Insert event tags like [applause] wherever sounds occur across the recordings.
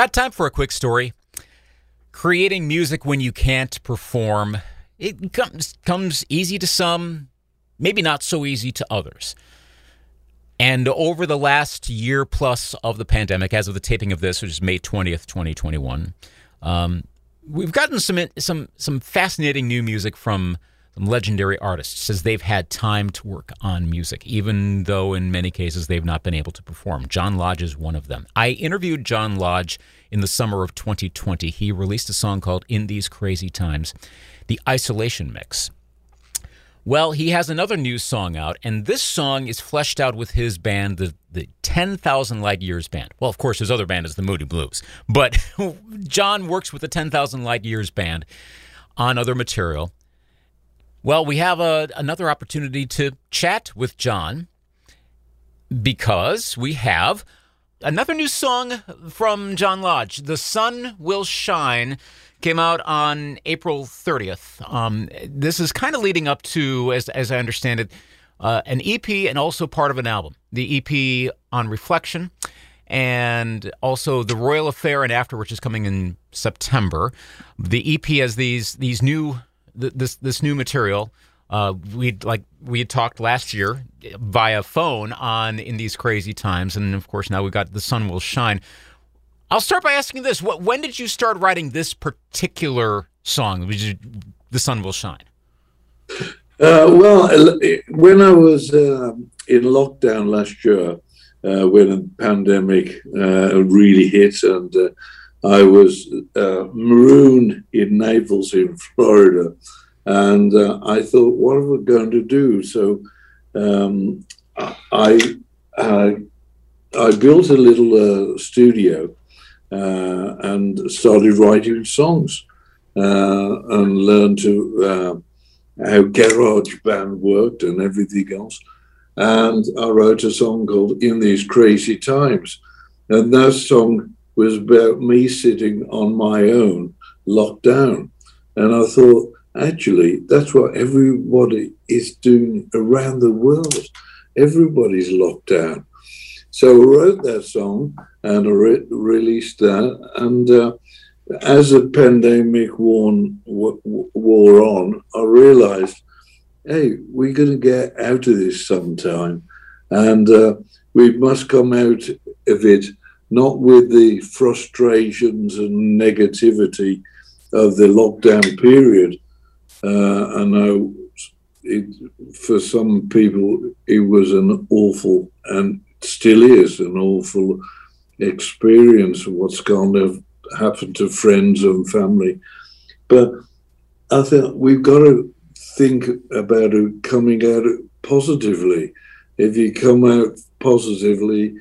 Got time for a quick story. Creating music when you can't perform, it comes comes easy to some, maybe not so easy to others. And over the last year plus of the pandemic, as of the taping of this, which is May 20th, 2021, um, we've gotten some some some fascinating new music from legendary artists as they've had time to work on music, even though in many cases they've not been able to perform. John Lodge is one of them. I interviewed John Lodge in the summer of 2020. He released a song called In These Crazy Times, the Isolation Mix. Well, he has another new song out, and this song is fleshed out with his band, the, the 10,000 Light Years Band. Well, of course, his other band is the Moody Blues, but [laughs] John works with the 10,000 Light Years Band on other material. Well, we have a, another opportunity to chat with John because we have another new song from John Lodge. The Sun Will Shine came out on April 30th. Um, this is kind of leading up to, as, as I understand it, uh, an EP and also part of an album. The EP on Reflection and also the Royal Affair and After, which is coming in September. The EP has these these new this this new material. Uh, we like we had talked last year via phone on in these crazy times, and of course now we've got the sun will shine. I'll start by asking this: what, When did you start writing this particular song? The sun will shine. Uh, well, when I was uh, in lockdown last year, uh, when the pandemic uh, really hit, and uh, I was uh, marooned in Naples in Florida, and I thought, what am I going to do? So um, I, I I built a little studio uh, and started writing songs uh, and learned to uh, how garage band worked and everything else. And I wrote a song called "In These Crazy Times," and that song was about me sitting on my own, locked down. And I thought, actually, that's what everybody is doing around the world. Everybody's locked down. So I wrote that song and I re- released that. And uh, as the pandemic wore, wore on, I realized, hey, we're going to get out of this sometime. And uh, we must come out of it not with the frustrations and negativity of the lockdown period. Uh, I know it, for some people it was an awful and still is an awful experience of what's going to happen to friends and family. But I think we've got to think about coming out positively. If you come out positively,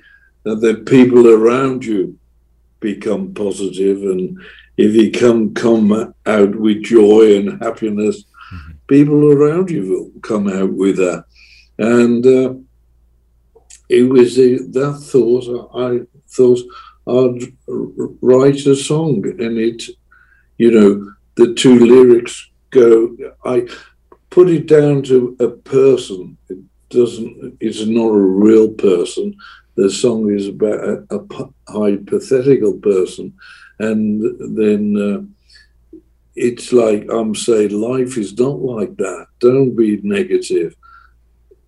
then people around you become positive, and if you come come out with joy and happiness, mm-hmm. people around you will come out with that. And uh, it was a, that thought I thought I'd write a song, and it, you know, the two lyrics go. I put it down to a person. It doesn't. It's not a real person. The song is about a, a hypothetical person, and then. Uh, it's like I'm saying, life is not like that. Don't be negative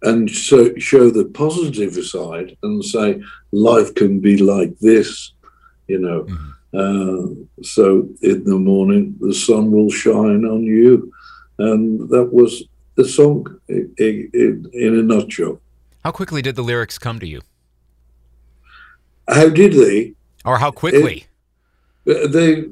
and so show the positive side and say life can be like this you know mm-hmm. uh, so in the morning the sun will shine on you and that was the song in, in, in a nutshell how quickly did the lyrics come to you how did they or how quickly it, they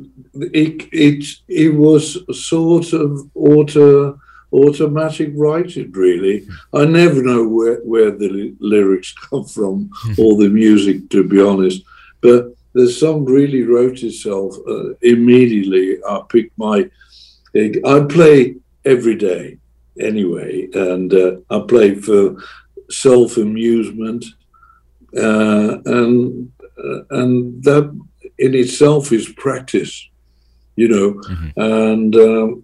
it, it it was sort of auto automatic writing, really. I never know where, where the lyrics [laughs] come from or the music, to be honest. But the song really wrote itself uh, immediately. I picked my, I play every day anyway, and uh, I play for self amusement, uh, and uh, and that in itself is practice, you know, mm-hmm. and. Um,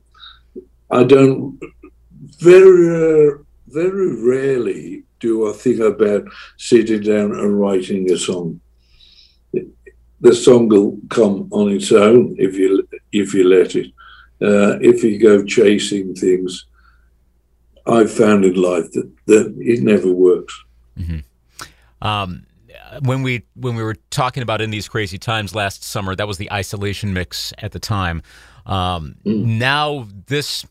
I don't very, very rarely do I think about sitting down and writing a song. the song will come on its own if you if you let it. Uh, if you go chasing things, I've found in life that, that it never works. Mm-hmm. Um, when we when we were talking about in these crazy times last summer, that was the isolation mix at the time. Um, mm. Now this,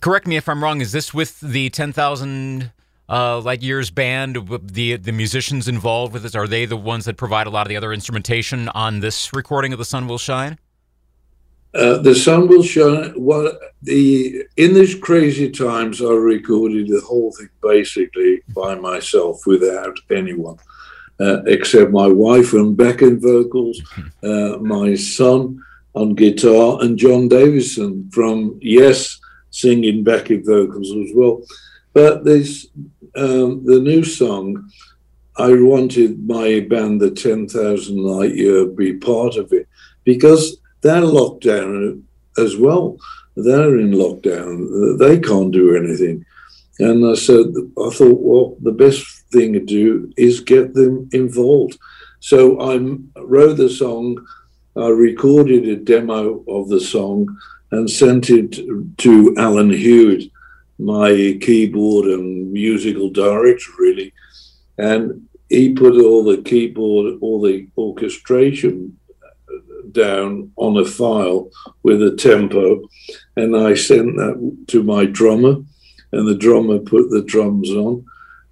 correct me if I'm wrong. Is this with the ten thousand uh, light years band? The the musicians involved with this are they the ones that provide a lot of the other instrumentation on this recording of "The Sun Will Shine"? Uh, the sun will shine. Well, the in these crazy times, I recorded the whole thing basically by myself without anyone, uh, except my wife on backing vocals, [laughs] uh, my son on guitar, and Jon Davison from Yes singing backing vocals as well. But this um, the new song. I wanted my band, the Ten Thousand Light Year, be part of it because they're locked down as well. They're in lockdown. They can't do anything. And I said, I thought, well, the best thing to do is get them involved. So I wrote the song, I recorded a demo of the song and sent it to Alan Hewitt, my keyboard and musical director, really. And he put all the keyboard, all the orchestration down on a file with a tempo, and I sent that to my drummer, and the drummer put the drums on.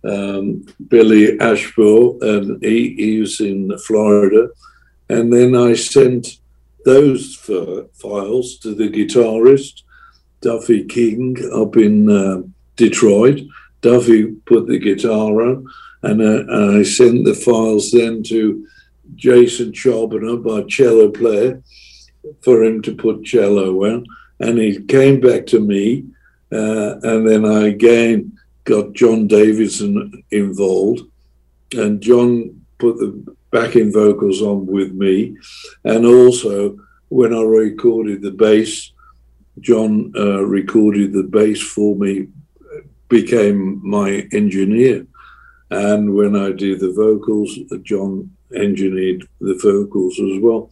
Um, Billy Ashbaugh, and he, he was in Florida, and then I sent those files to the guitarist Duffy King up in uh, Detroit. Duffy put the guitar on, and, uh, and I sent the files then to Jason Charbonneau, my cello player, for him to put cello on. And he came back to me, uh, and then I again got Jon Davison involved, and John put the backing vocals on with me, and also when I recorded the bass, John uh, recorded the bass for me, became my engineer, and when I did the vocals, John engineered the vocals as well.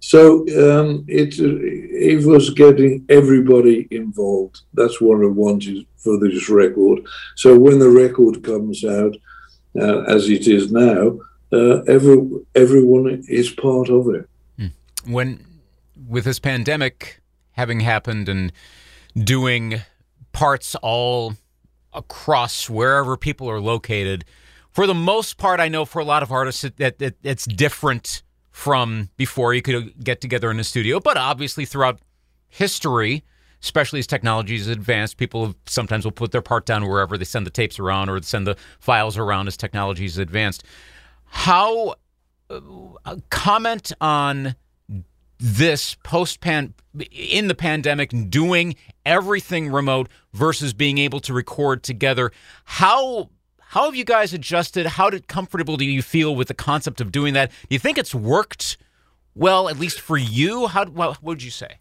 So um, it it was getting everybody involved. That's what I wanted for this record. So when the record comes out, uh, as it is now, uh, every everyone is part of it. Hmm. When with this pandemic having happened and doing parts all across wherever people are located for the most part, I know for a lot of artists that it, it's different from before you could get together in a studio. But obviously, throughout history, especially as technology has advanced, people sometimes will put their part down wherever they send the tapes around or send the files around as technology has advanced. How uh, comment on this post pan in the pandemic doing everything remote versus being able to record together how how have you guys adjusted? How did, comfortable do you feel with the concept of doing that? Do you think it's worked well, at least for you? How what would you say?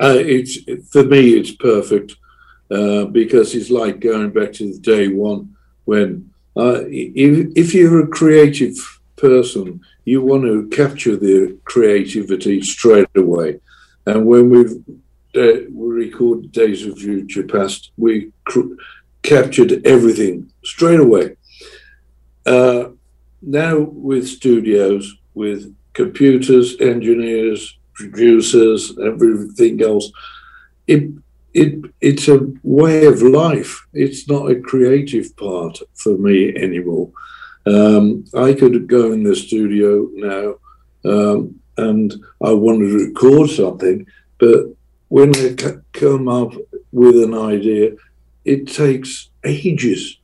Uh, it's for me, it's perfect uh, because it's like going back to the day one when uh, if, if you're a creative person, you want to capture the creativity straight away. And when we've uh, we record Days of Future Past, we cr- captured everything straight away. Uh, now with studios, with computers, engineers, producers, everything else, it it it's a way of life. It's not a creative part for me anymore. Um, I could go in the studio now um, and I want to record something, but when I come up with an idea, it takes ages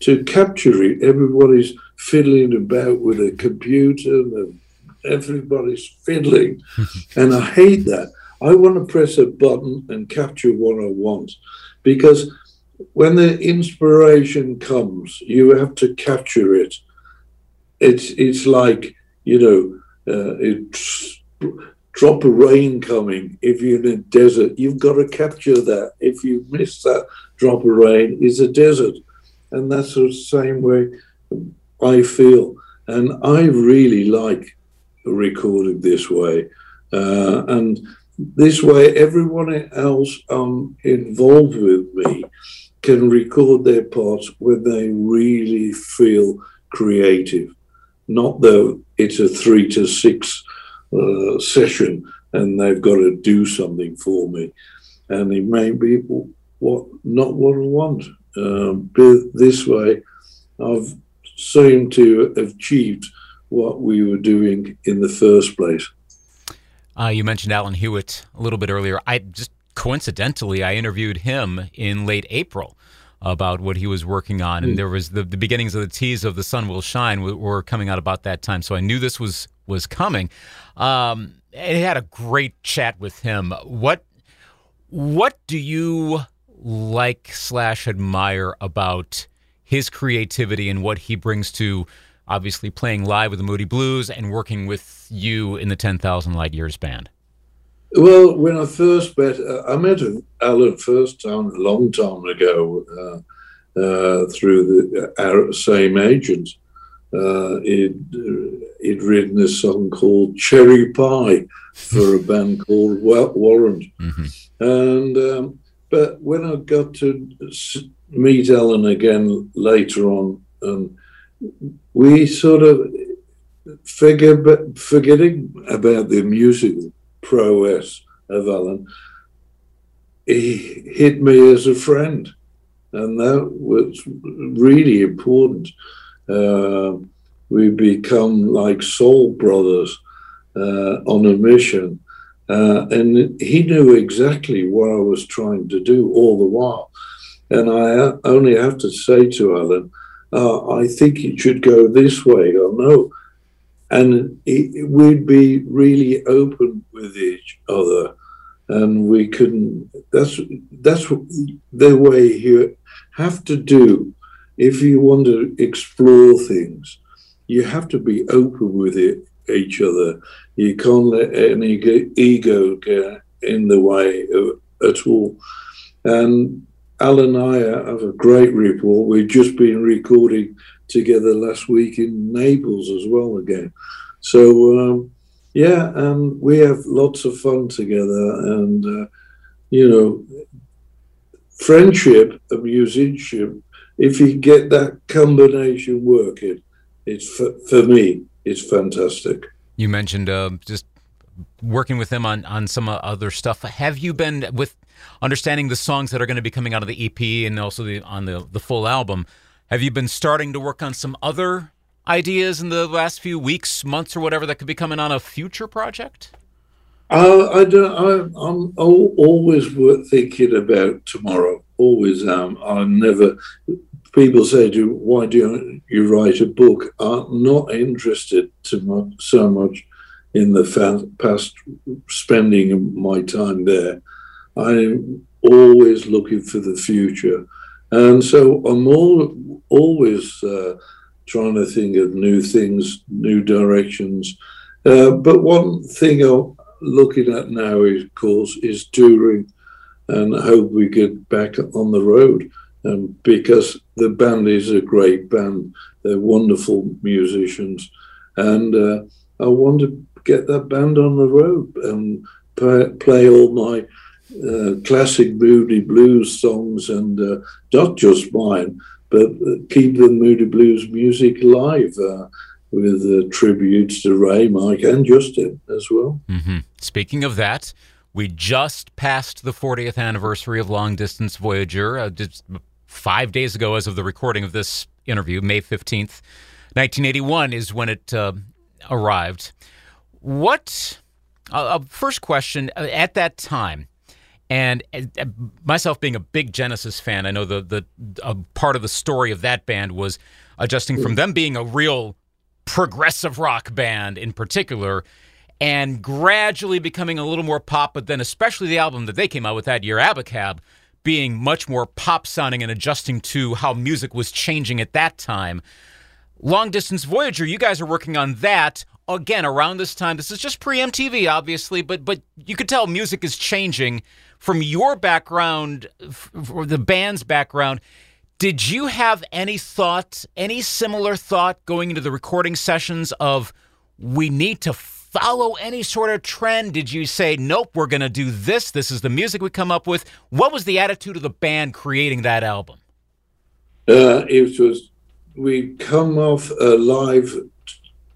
to capture it. Everybody's fiddling about with a computer and everybody's fiddling. [laughs] and I hate that. I want to press a button and capture what I want because when the inspiration comes, you have to capture it. It's it's like you know, uh, it's drop of rain coming. If you're in a desert, you've got to capture that. If you miss that drop of rain, it's a desert. And that's the same way I feel. And I really like recording this way. Uh, and this way, everyone else um, involved with me can record their parts when they really feel creative. Not though it's a three to six uh, session and they've got to do something for me. And it may be what not what I want. Um, this way, I've seemed to have achieved what we were doing in the first place. Uh, you mentioned Alan Hewitt a little bit earlier. I just coincidentally I interviewed him in late April about what he was working on, and mm. there was the, the beginnings of the tease of "The Sun Will Shine" were coming out about that time. So I knew this was was coming. Um, I had a great chat with him. What what do you like slash admire about his creativity and what he brings to obviously playing live with the Moody Blues and working with you in the 10,000 Light Years band? Well, when I first met, uh, I met Alan first time a long time ago uh, uh, through the uh, same agent. Uh, he'd, uh, he'd written a song called Cherry Pie for a band [laughs] called Warrant. Mm-hmm. And um, but when I got to meet Alan again later on, um, we sort of figure, forgetting about the musical prowess of Alan, he hit me as a friend, and that was really important. Uh, we become like soul brothers uh, on a mission. Uh, and he knew exactly what I was trying to do all the while. And I only have to say to Alan, uh, I think it should go this way or no. And it, we'd be really open with each other. And we couldn't, that's, that's the way you have to do if you want to explore things. You have to be open with it, each other. You can't let any ego get in the way of, at all. And Alan and I have a great report. We've just been recording together last week in Naples as well again. So um, yeah, and we have lots of fun together, and uh, you know, friendship and musicianship. If you get that combination working, it's for, for me, it's fantastic. You mentioned uh, just working with them on on some other stuff. Have you been with understanding the songs that are going to be coming out of the EP and also the, on the the full album? Have you been starting to work on some other ideas in the last few weeks, months, or whatever that could be coming on a future project? Uh, I don't. I, am always thinking about tomorrow. Always am. I'm never. People say to why do you write a book? I'm not interested much, so much in the fa- past spending my time there. I'm always looking for the future. And so I'm all, always uh, trying to think of new things, new directions. Uh, but one thing I'm looking at now, of course, is touring and I hope we get back on the road. Um, because the band is a great band. They're wonderful musicians. And uh, I want to get that band on the road and play, play all my uh, classic Moody Blues songs and uh, not just mine, but uh, keep the Moody Blues music alive uh, with uh, tributes to Ray, Mike, and Justin as well. Mm-hmm. Speaking of that, we just passed the 40th anniversary of Long Distance Voyager, uh, just five days ago, as of the recording of this interview, May 15th, 1981 is when it arrived. What, first question, at that time, and uh, myself being a big Genesis fan, I know the the a part of the story of that band was adjusting from them being a real progressive rock band in particular and gradually becoming a little more pop, but then especially the album that they came out with that year, Abacab, being much more pop sounding and adjusting to how music was changing at that time. Long Distance Voyager, you guys are working on that again around this time. This is just pre MTV, obviously, but but you could tell music is changing from your background, for the band's background, did you have any thought, any similar thought going into the recording sessions of we need to follow any sort of trend? Did you say, nope, we're going to do this? This is the music we come up with? What was the attitude of the band creating that album? Uh, it was, we come off a live,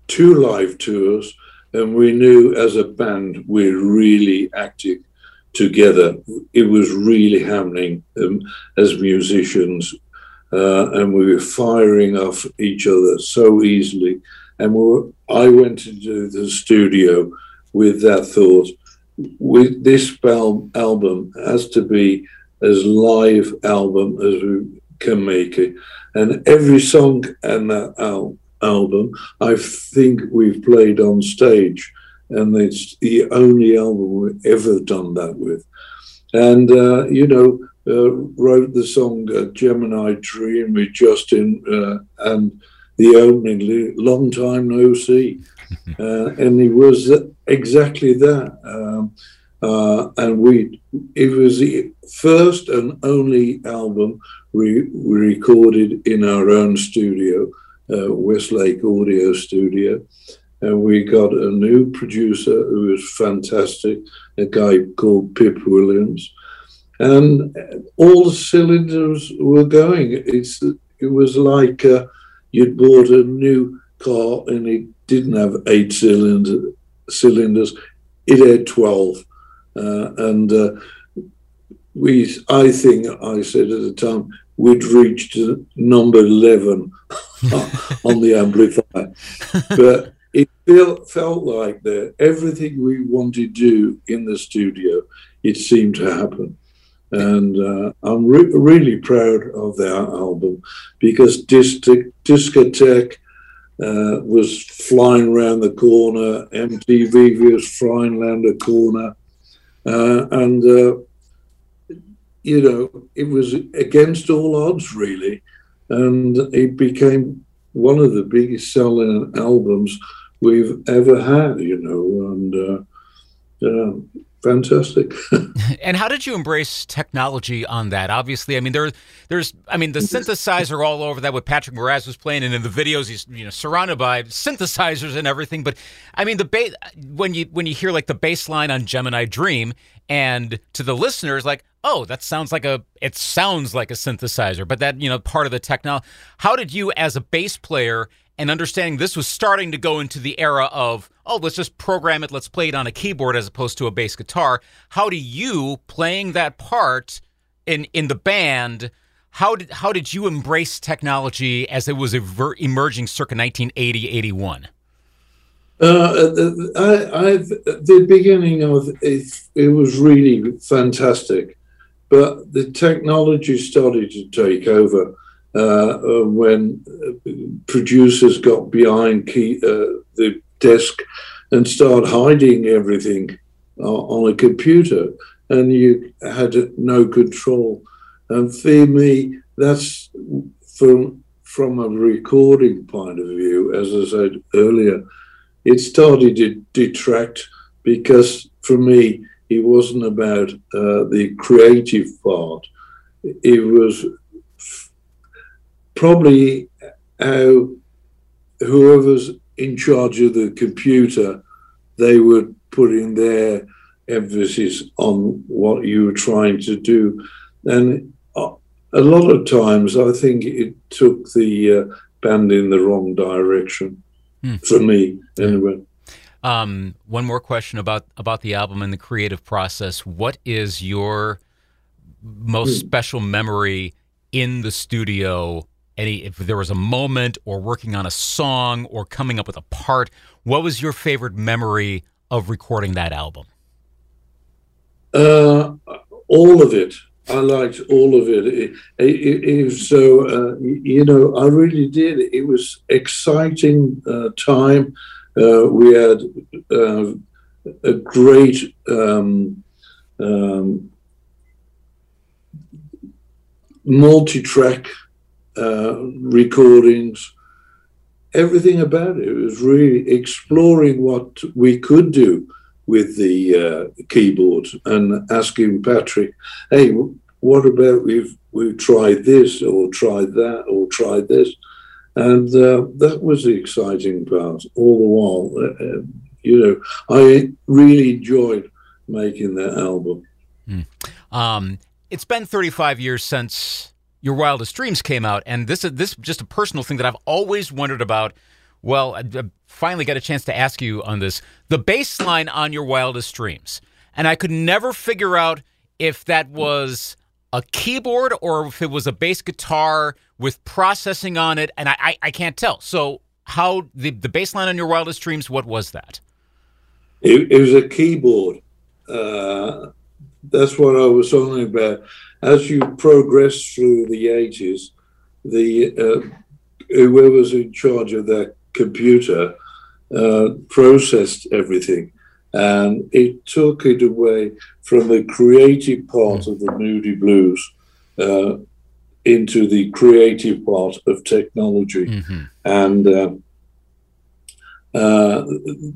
two live tours, and we knew as a band we're really acting together. It was really happening um, as musicians, uh, and we were firing off each other so easily. And we were, I went into the studio with that thought: with this album has to be as live album as we can make it. And every song in that al- album, I think we've played on stage and it's the only album we've ever done that with. And uh, you know, uh, wrote the song uh, "Gemini Dream" with Justin uh, and the opening "Long Time No See," [laughs] uh, and it was exactly that. Um, uh, and we, it was the first and only album we, we recorded in our own studio, Westlake Audio Studio and we got a new producer who was fantastic, a guy called Pip Williams, and all the cylinders were going. It's it was like uh, you'd bought a new car and it didn't have eight cylinder, cylinders; it had twelve, uh, and uh, we. I think I said at the time we'd reached number eleven [laughs] on the amplifier, but it felt felt like that everything we wanted to do in the studio, it seemed to happen. And uh, I'm re- really proud of that album because Discotheque uh, was flying around the corner, MTV was flying around the corner, uh, and uh, you know it was against all odds really, and it became one of the biggest selling albums we've ever had, you know, and uh, fantastic. [laughs] and how did you embrace technology on that? Obviously, I mean, there, there's, I mean, the synthesizer all over that. What Patrick Moraz was playing, and in the videos, he's you know surrounded by synthesizers and everything. But I mean, the bass when you when you hear like the bass line on Gemini Dream, and to the listeners, like, oh, that sounds like a, it sounds like a synthesizer. But that you know, part of the technology. How did you, as a bass player, and understanding this was starting to go into the era of, oh, let's just program it, let's play it on a keyboard as opposed to a bass guitar. How do you, playing that part in, in the band, how did, how did you embrace technology as it was ever, emerging circa 1980, 81? Uh, I, I, the beginning of it, it was really fantastic, but the technology started to take over. Uh, uh, when uh, producers got behind key, the desk and started hiding everything on a computer, and you had no control. And for me, that's from from a recording point of view, as I said earlier, it started to detract because for me, it wasn't about uh, the creative part. It was probably how whoever's in charge of the computer, they would put in their emphasis on what you were trying to do. And a lot of times, I think it took the uh, band in the wrong direction hmm. for me, anyway. Um, one more question about about the album and the creative process. What is your most hmm. special memory in the studio any if there was a moment or working on a song or coming up with a part what was your favorite memory of recording that album? Uh, all of it. I liked all of it, it, it, it so uh, you know i really did. It was exciting uh, time. Uh, we had uh, a great um, um, multi-track uh, recordings, everything about it. It was really exploring what we could do with the uh, keyboard and asking Patrick, "Hey, what about we've we've tried this or tried that or tried this?" And uh, that was the exciting part all the while. Uh, you know, I really enjoyed making that album. Mm. Um, it's been 35 years since your wildest dreams came out, and this is this just a personal thing that I've always wondered about. Well, I, I finally got a chance to ask you on this. The bass line on your wildest dreams, and I could never figure out if that was a keyboard or if it was a bass guitar with processing on it, and I, I, I can't tell. So, how the the bass line on your wildest dreams? What was that? It, it was a keyboard. Uh, that's what I was talking about. As you progress through the ages, the uh, whoever was in charge of that computer uh, processed everything, and it took it away from the creative part of the Moody Blues uh, into the creative part of technology, mm-hmm. and. Uh, uh,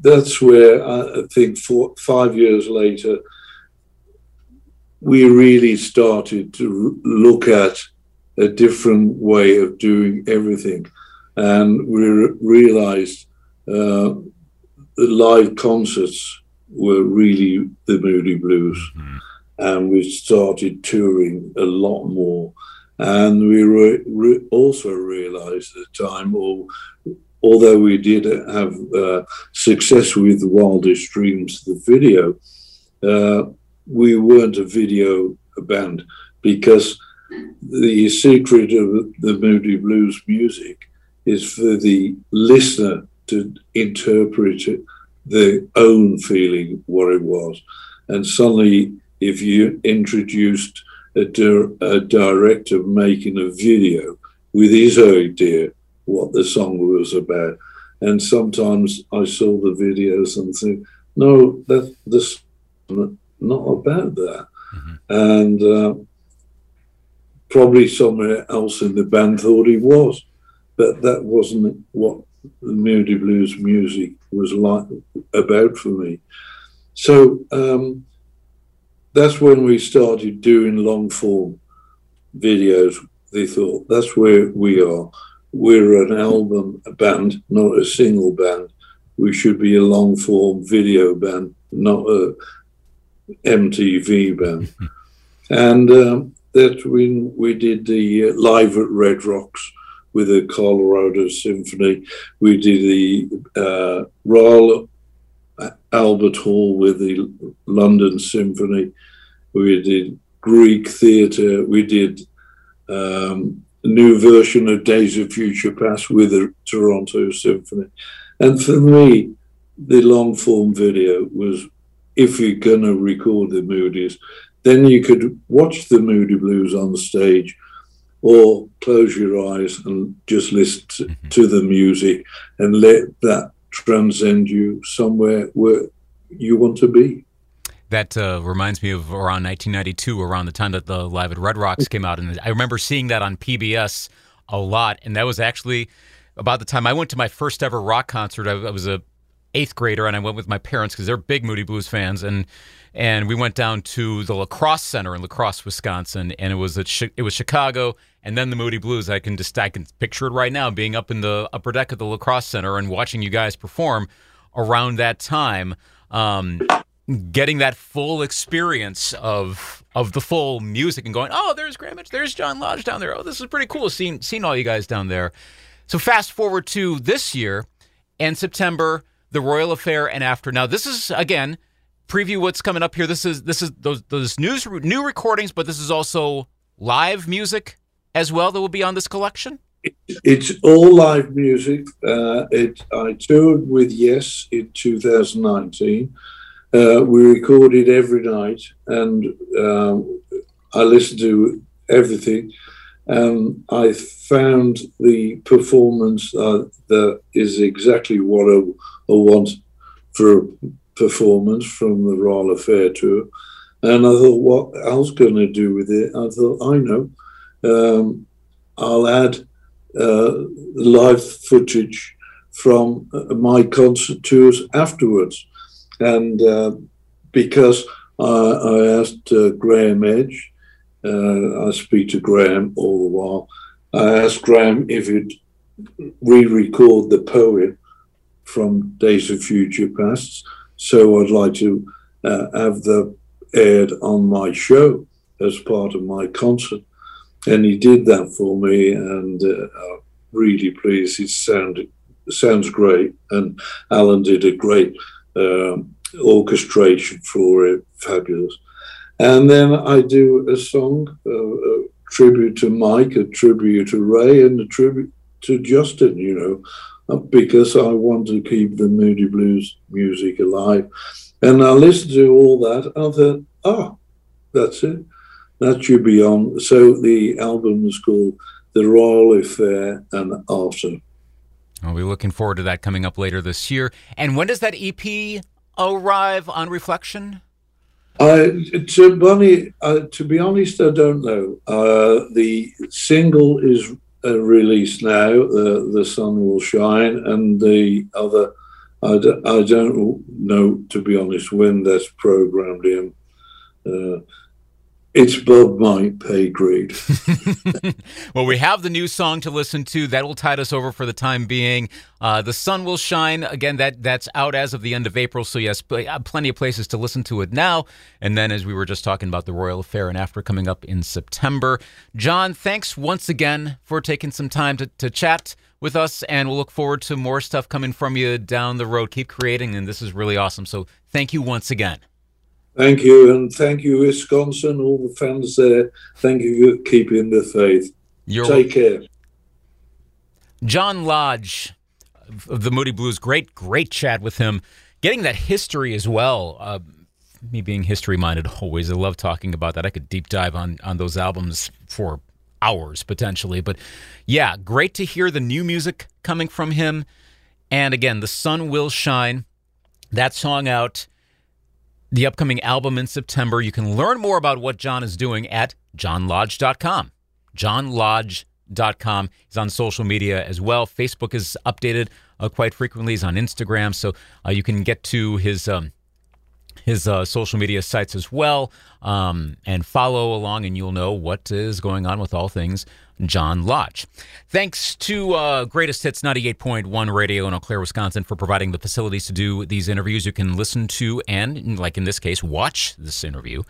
that's where I think four, five years later, we really started to look at a different way of doing everything. And we realized uh, the live concerts were really the Moody Blues. Mm-hmm. And we started touring a lot more. And we re- re- also realized at the time, or although we did have uh, success with Wildest Dreams, the video, uh, we weren't a video band because the secret of the Moody Blues music is for the listener to interpret it, their own feeling what it was. And suddenly, if you introduced a, a director making a video with his idea what the song was about. And sometimes I saw the videos and think, no, that this not about that. Mm-hmm. And uh, probably somewhere else in the band thought he was, but that wasn't what the Moody Blues music was like about for me. So um, that's when we started doing long form videos. They thought that's where we are we're an album band, not a single band. We should be a long form video band, not a MTV band. and um, that when we did the uh, live at Red Rocks with the Colorado Symphony, we did the uh, Royal Albert Hall with the London Symphony, we did Greek theatre, we did um, new version of Days of Future Past with the Toronto Symphony. And for me, the long form video was if you're going to record the Moody's, then you could watch the Moody Blues on stage or close your eyes and just listen to, mm-hmm. to the music and let that transcend you somewhere where you want to be. That uh, reminds me of around 1992, around the time that the Live at Red Rocks came out, and I remember seeing that on PBS a lot. And that was actually about the time I went to my first ever rock concert. I, I was a eighth grader, and I went with my parents because they're big Moody Blues fans, and and we went down to the La Crosse Center in La Crosse, Wisconsin, and it was it was Chicago, and then the Moody Blues. I can just I can picture it right now, being up in the upper deck of the La Crosse Center and watching you guys perform around that time. Um, getting that full experience of of the full music and going, oh, there's Graeme Edge, there's John Lodge down there. Oh, this is pretty cool seeing seeing all you guys down there. So fast forward to this year and September, the Royal Affair and after. Now this is again preview what's coming up here. This is this is those those news new recordings, but this is also live music as well that will be on this collection. It's all live music. Uh, it I toured with Yes in 2019. Uh, we recorded every night, and um, I listened to everything. And I found the performance uh, that is exactly what I, I, want for a performance from the Royal Affair tour. And I thought, what else going to do with it? I thought, I know. Um, I'll add uh, live footage from uh, my concert tours afterwards. And uh, because I, I asked uh, Graeme Edge, uh, I speak to Graeme all the while, I asked Graeme if he'd re record the poem from Days of Future Past. So I'd like to uh, have that aired on my show as part of my concert. And he did that for me, and uh, I'm really pleased. It sounded sounds great, and Alan did a great um, orchestration for it, fabulous. And then I do a song, uh, a tribute to Mike, a tribute to Ray, and a tribute to Justin. You know, because I want to keep the Moody Blues music alive. And I listened to all that, and I thought, oh, that's it. That should be on. So the album is called The Royal Affair and After. I'll be looking forward to that coming up later this year. And when does that EP arrive on Reflection? I, to, Bonnie, uh, to be honest, I don't know. Uh, the single is released now, uh, The Sun Will Shine, and the other, I don't know, to be honest, when that's programmed in. Uh, it's above my pay grade. [laughs] well, we have the new song to listen to. That will tide us over for the time being. Uh, the sun will shine again. That that's out as of the end of April. So yes, uh, plenty of places to listen to it now. And then, as we were just talking about the Royal Affair and after coming up in September, John, thanks once again for taking some time to, to chat with us, and we'll look forward to more stuff coming from you down the road. Keep creating, and this is really awesome. So thank you once again. Thank you, and thank you, Wisconsin, all the fans there. Thank you for keeping the faith. You're Take care. John Lodge of the Moody Blues, great, great chat with him. Getting that history as well. Uh, me being history minded always, I love talking about that. I could deep dive on on those albums for hours potentially, but yeah, great to hear the new music coming from him. And again, the sun will shine. That song out the upcoming album in September. You can learn more about what John is doing at johnlodge.com. johnlodge.com. He's on social media as well. Facebook is updated uh, quite frequently. He's on Instagram, so uh, you can get to his um, his uh, social media sites as well um, and follow along, and you'll know what is going on with all things John Lodge. Thanks to uh, Greatest Hits 98.1 Radio in Eau Claire, Wisconsin, for providing the facilities to do these interviews. You can listen to and, like in this case, watch this interview.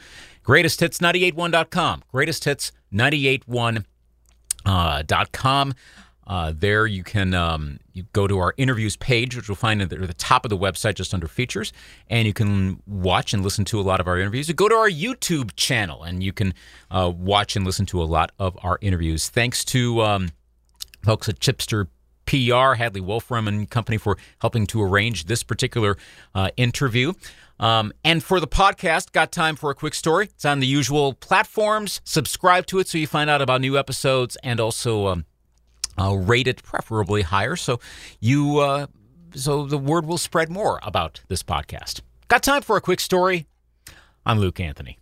Greatest Hits 981.com. Greatest Hits 981.com. Uh, .com. Uh, there you can um, you go to our interviews page, which you'll find at the top of the website, just under features, and you can watch and listen to a lot of our interviews. You go to our YouTube channel, and you can uh, watch and listen to a lot of our interviews. Thanks to um, folks at Chipster PR, Hadley Wolfram and Company for helping to arrange this particular uh, interview. Um, and for the podcast, got time for a quick story. It's on the usual platforms. Subscribe to it so you find out about new episodes and also. Um, uh, rate it preferably higher so you uh, so the word will spread more about this podcast. Got time for a quick story? I'm Luke Anthony.